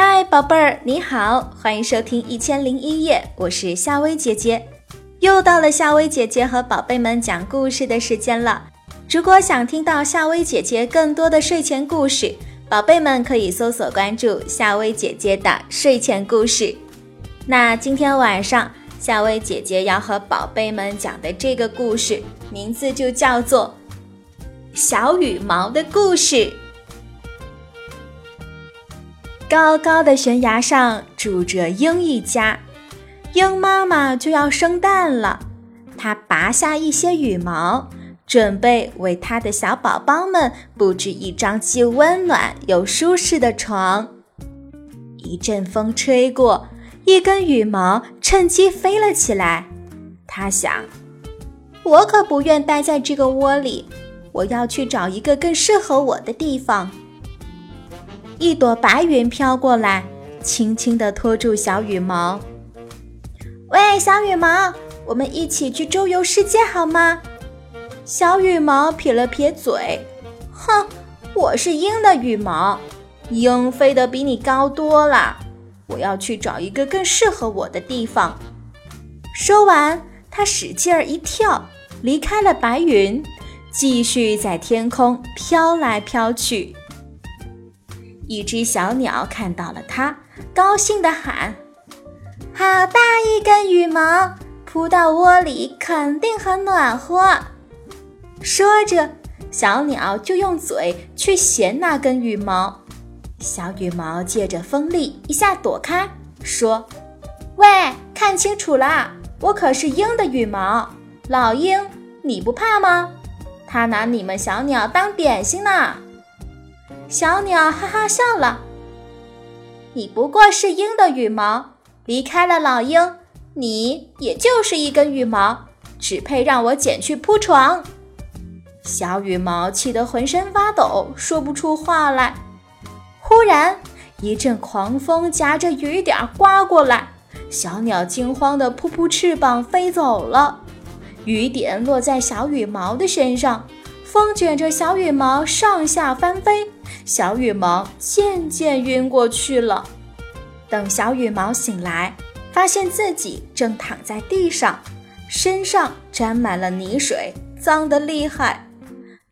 嗨，宝贝儿，你好，欢迎收听《一千零一夜》，我是夏薇姐姐。又到了夏薇姐姐和宝贝们讲故事的时间了。如果想听到夏薇姐姐更多的睡前故事，宝贝们可以搜索关注夏薇姐姐的睡前故事。那今天晚上，夏薇姐姐要和宝贝们讲的这个故事，名字就叫做《小羽毛的故事》。高高的悬崖上住着鹰一家，鹰妈妈就要生蛋了。它拔下一些羽毛，准备为它的小宝宝们布置一张既温暖又舒适的床。一阵风吹过，一根羽毛趁机飞了起来。它想：“我可不愿待在这个窝里，我要去找一个更适合我的地方。”一朵白云飘过来，轻轻地托住小羽毛。喂，小羽毛，我们一起去周游世界好吗？小羽毛撇了撇嘴，哼，我是鹰的羽毛，鹰飞得比你高多了。我要去找一个更适合我的地方。说完，它使劲儿一跳，离开了白云，继续在天空飘来飘去。一只小鸟看到了它，高兴地喊：“好大一根羽毛，扑到窝里肯定很暖和。”说着，小鸟就用嘴去衔那根羽毛。小羽毛借着风力一下躲开，说：“喂，看清楚了，我可是鹰的羽毛，老鹰，你不怕吗？它拿你们小鸟当点心呢。”小鸟哈哈笑了。你不过是鹰的羽毛，离开了老鹰，你也就是一根羽毛，只配让我捡去铺床。小羽毛气得浑身发抖，说不出话来。忽然，一阵狂风夹着雨点刮过来，小鸟惊慌地扑扑翅膀飞走了。雨点落在小羽毛的身上，风卷着小羽毛上下翻飞。小羽毛渐渐晕过去了。等小羽毛醒来，发现自己正躺在地上，身上沾满了泥水，脏得厉害。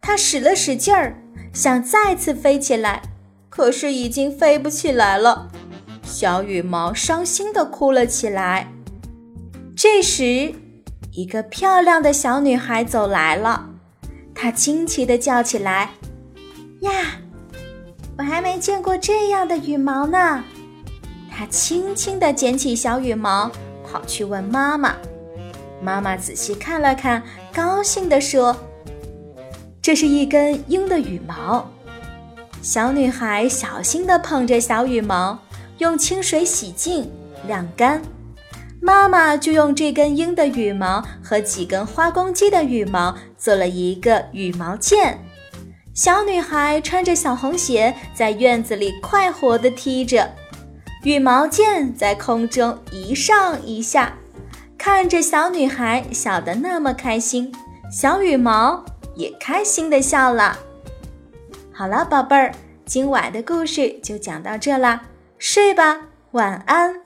他使了使劲儿，想再次飞起来，可是已经飞不起来了。小羽毛伤心地哭了起来。这时，一个漂亮的小女孩走来了，她惊奇地叫起来：“呀！”我还没见过这样的羽毛呢。他轻轻地捡起小羽毛，跑去问妈妈。妈妈仔细看了看，高兴地说：“这是一根鹰的羽毛。”小女孩小心地捧着小羽毛，用清水洗净、晾干。妈妈就用这根鹰的羽毛和几根花公鸡的羽毛做了一个羽毛剑。小女孩穿着小红鞋，在院子里快活地踢着羽毛毽，在空中一上一下，看着小女孩笑得那么开心，小羽毛也开心地笑了。好了，宝贝儿，今晚的故事就讲到这啦，睡吧，晚安。